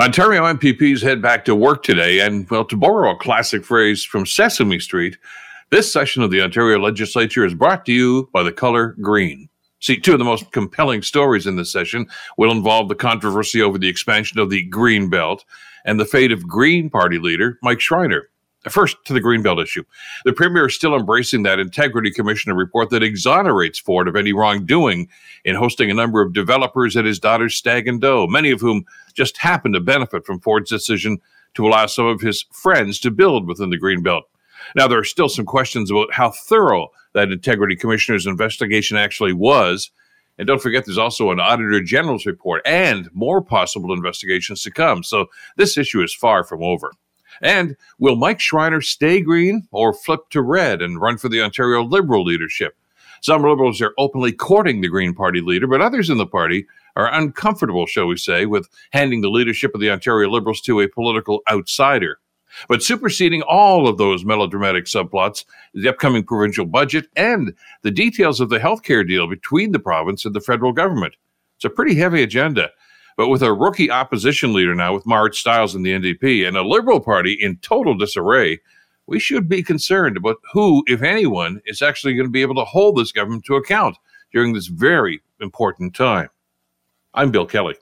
Ontario MPPs head back to work today, and, well, to borrow a classic phrase from Sesame Street, this session of the Ontario Legislature is brought to you by the color green. See, two of the most compelling stories in this session will involve the controversy over the expansion of the Green Belt and the fate of Green Party leader Mike Schreiner. First, to the Greenbelt issue. The Premier is still embracing that Integrity Commissioner report that exonerates Ford of any wrongdoing in hosting a number of developers at his daughter's Stag and Doe, many of whom just happen to benefit from Ford's decision to allow some of his friends to build within the Greenbelt. Now, there are still some questions about how thorough that Integrity Commissioner's investigation actually was. And don't forget, there's also an Auditor General's report and more possible investigations to come. So this issue is far from over. And will Mike Schreiner stay green or flip to red and run for the Ontario Liberal leadership? Some Liberals are openly courting the Green Party leader, but others in the party are uncomfortable, shall we say, with handing the leadership of the Ontario Liberals to a political outsider. But superseding all of those melodramatic subplots the upcoming provincial budget and the details of the healthcare deal between the province and the federal government. It's a pretty heavy agenda. But with a rookie opposition leader now, with Marit Stiles in the NDP, and a Liberal Party in total disarray, we should be concerned about who, if anyone, is actually going to be able to hold this government to account during this very important time. I'm Bill Kelly.